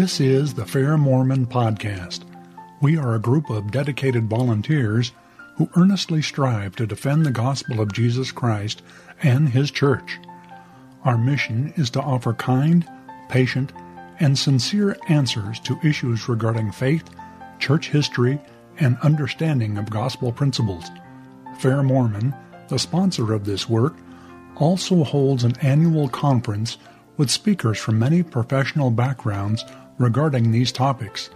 This is the Fair Mormon Podcast. We are a group of dedicated volunteers who earnestly strive to defend the gospel of Jesus Christ and His Church. Our mission is to offer kind, patient, and sincere answers to issues regarding faith, church history, and understanding of gospel principles. Fair Mormon, the sponsor of this work, also holds an annual conference with speakers from many professional backgrounds regarding these topics.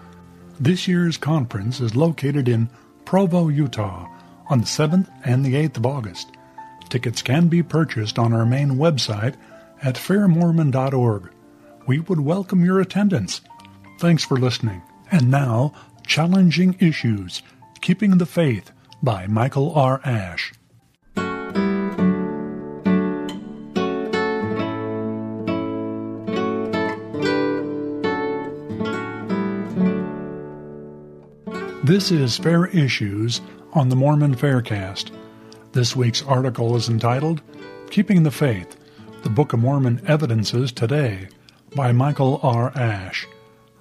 This year's conference is located in Provo, Utah on the 7th and the 8th of August. Tickets can be purchased on our main website at fairmormon.org. We would welcome your attendance. Thanks for listening. And now, Challenging Issues Keeping the Faith by Michael R. Ash. This is Fair Issues on the Mormon Faircast. This week's article is entitled Keeping the Faith The Book of Mormon Evidences Today by Michael R. Ash.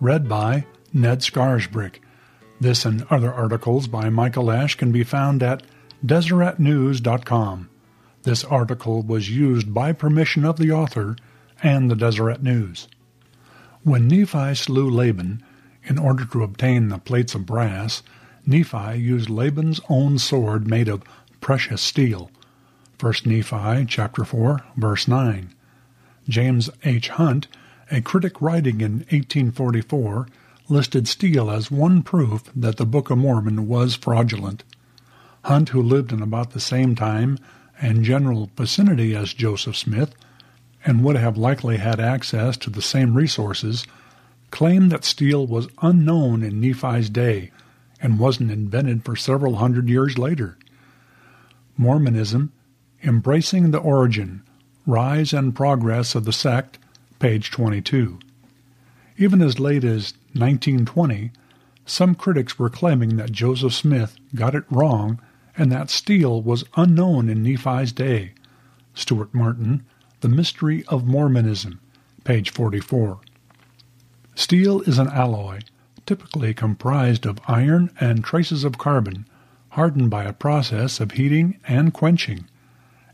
Read by Ned Scarisbrick. This and other articles by Michael Ash can be found at DeseretNews.com. This article was used by permission of the author and the Deseret News. When Nephi slew Laban, in order to obtain the plates of brass, Nephi used Laban's own sword made of precious steel. 1 Nephi chapter 4 verse 9. James H. Hunt, a critic writing in 1844, listed steel as one proof that the Book of Mormon was fraudulent. Hunt, who lived in about the same time and general vicinity as Joseph Smith, and would have likely had access to the same resources, claimed that steel was unknown in Nephi's day and wasn't invented for several hundred years later. Mormonism, Embracing the Origin, Rise and Progress of the Sect, page 22. Even as late as 1920, some critics were claiming that Joseph Smith got it wrong and that steel was unknown in Nephi's day. Stuart Martin, The Mystery of Mormonism, page 44. Steel is an alloy, typically comprised of iron and traces of carbon, hardened by a process of heating and quenching.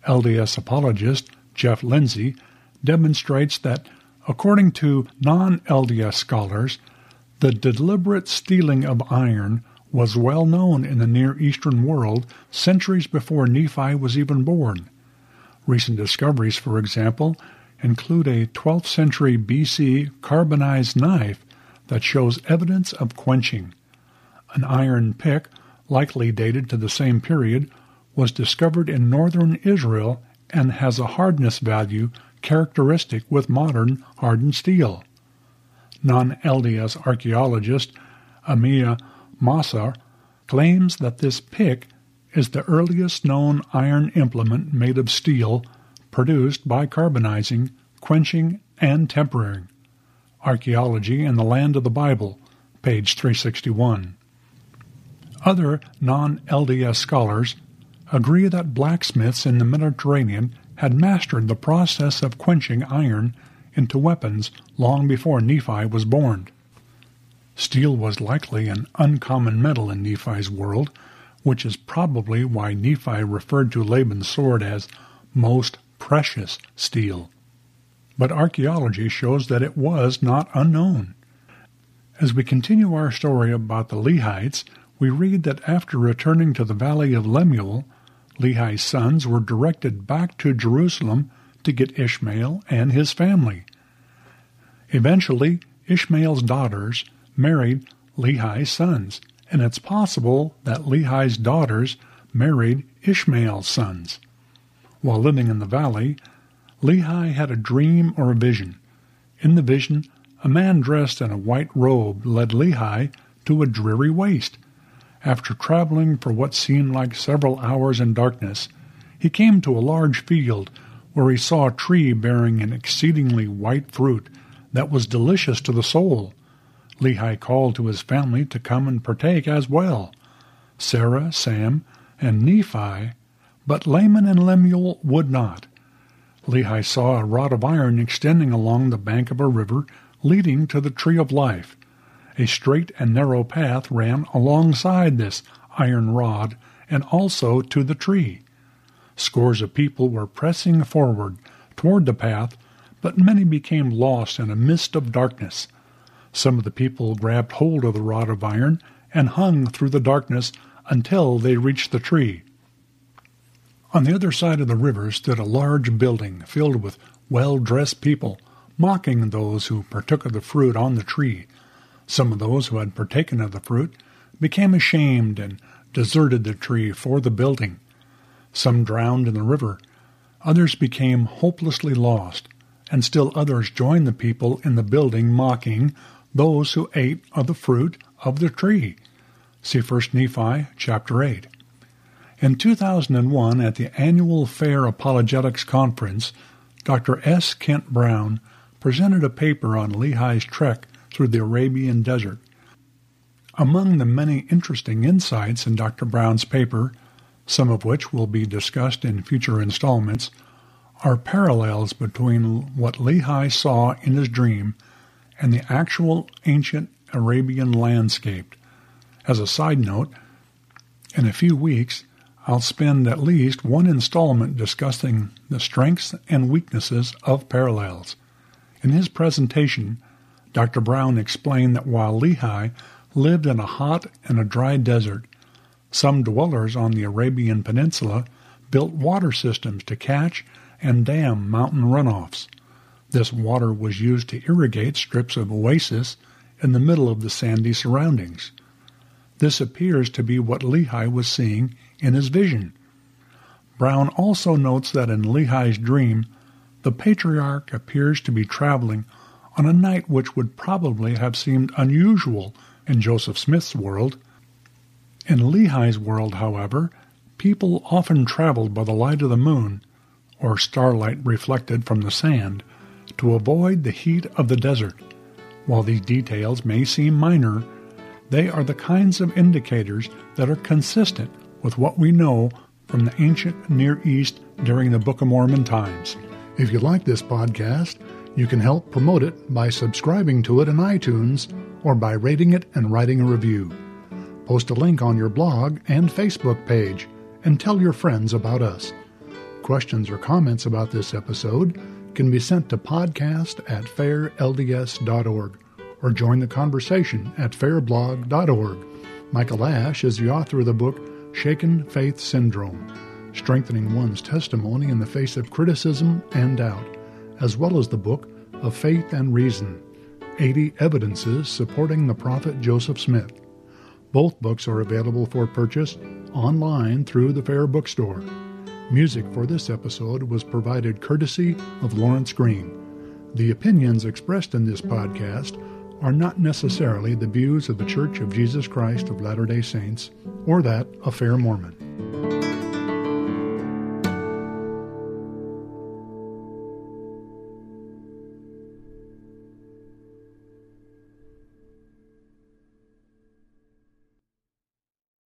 LDS apologist Jeff Lindsay demonstrates that, according to non-LDS scholars, the deliberate steeling of iron was well known in the Near Eastern world centuries before Nephi was even born. Recent discoveries, for example, include a 12th century BC carbonized knife that shows evidence of quenching. An iron pick, likely dated to the same period, was discovered in northern Israel and has a hardness value characteristic with modern hardened steel. Non-LDS archaeologist Amihai Mazar claims that this pick is the earliest known iron implement made of steel produced by carbonizing, quenching, and tempering. Archaeology in the Land of the Bible, page 361. Other non-LDS scholars agree that blacksmiths in the Mediterranean had mastered the process of quenching iron into weapons long before Nephi was born. Steel was likely an uncommon metal in Nephi's world, which is probably why Nephi referred to Laban's sword as most precious steel. But archaeology shows that it was not unknown. As we continue our story about the Lehites, we read that after returning to the valley of Lemuel, Lehi's sons were directed back to Jerusalem to get Ishmael and his family. Eventually, Ishmael's daughters married Lehi's sons, and it's possible that Lehi's daughters married Ishmael's sons. While living in the valley, Lehi had a dream or a vision. In the vision, a man dressed in a white robe led Lehi to a dreary waste. After traveling for what seemed like several hours in darkness, he came to a large field where he saw a tree bearing an exceedingly white fruit that was delicious to the soul. Lehi called to his family to come and partake as well. Sariah, Sam, and Nephi but Laman and Lemuel would not. Lehi saw a rod of iron extending along the bank of a river leading to the tree of life. A straight and narrow path ran alongside this iron rod and also to the tree. Scores of people were pressing forward toward the path, but many became lost in a mist of darkness. Some of the people grabbed hold of the rod of iron and hung through the darkness until they reached the tree. On the other side of the river stood a large building filled with well-dressed people, mocking those who partook of the fruit on the tree. Some of those who had partaken of the fruit became ashamed and deserted the tree for the building. Some drowned in the river. Others became hopelessly lost, and still others joined the people in the building mocking those who ate of the fruit of the tree. See 1 Nephi chapter 8. In 2001, at the annual Fair Apologetics Conference, Dr. S. Kent Brown presented a paper on Lehi's trek through the Arabian desert. Among the many interesting insights in Dr. Brown's paper, some of which will be discussed in future installments, are parallels between what Lehi saw in his dream and the actual ancient Arabian landscape. As a side note, in a few weeks, I'll spend at least one installment discussing the strengths and weaknesses of parallels. In his presentation, Dr. Brown explained that while Lehi lived in a hot and a dry desert, some dwellers on the Arabian Peninsula built water systems to catch and dam mountain runoffs. This water was used to irrigate strips of oasis in the middle of the sandy surroundings. This appears to be what Lehi was seeing in his vision. Brown also notes that in Lehi's dream, the patriarch appears to be traveling on a night which would probably have seemed unusual in Joseph Smith's world. In Lehi's world, however, people often traveled by the light of the moon, or starlight reflected from the sand, to avoid the heat of the desert. While these details may seem minor, they are the kinds of indicators that are consistent with what we know from the ancient Near East during the Book of Mormon times. If you like this podcast, you can help promote it by subscribing to it in iTunes or by rating it and writing a review. Post a link on your blog and Facebook page and tell your friends about us. Questions or comments about this episode can be sent to podcast at fairlds.org or join the conversation at fairblog.org. Michael Ash is the author of the book Shaken Faith Syndrome Strengthening One's Testimony in the Face of Criticism and Doubt, as well as the book of Faith and Reason 80 Evidences Supporting the Prophet Joseph Smith. Both books are available for purchase online through the Fair Bookstore. Music for this episode was provided courtesy of Lawrence Green. The opinions expressed in this podcast are not necessarily the views of the Church of Jesus Christ of Latter day Saints or that of Fair Mormon.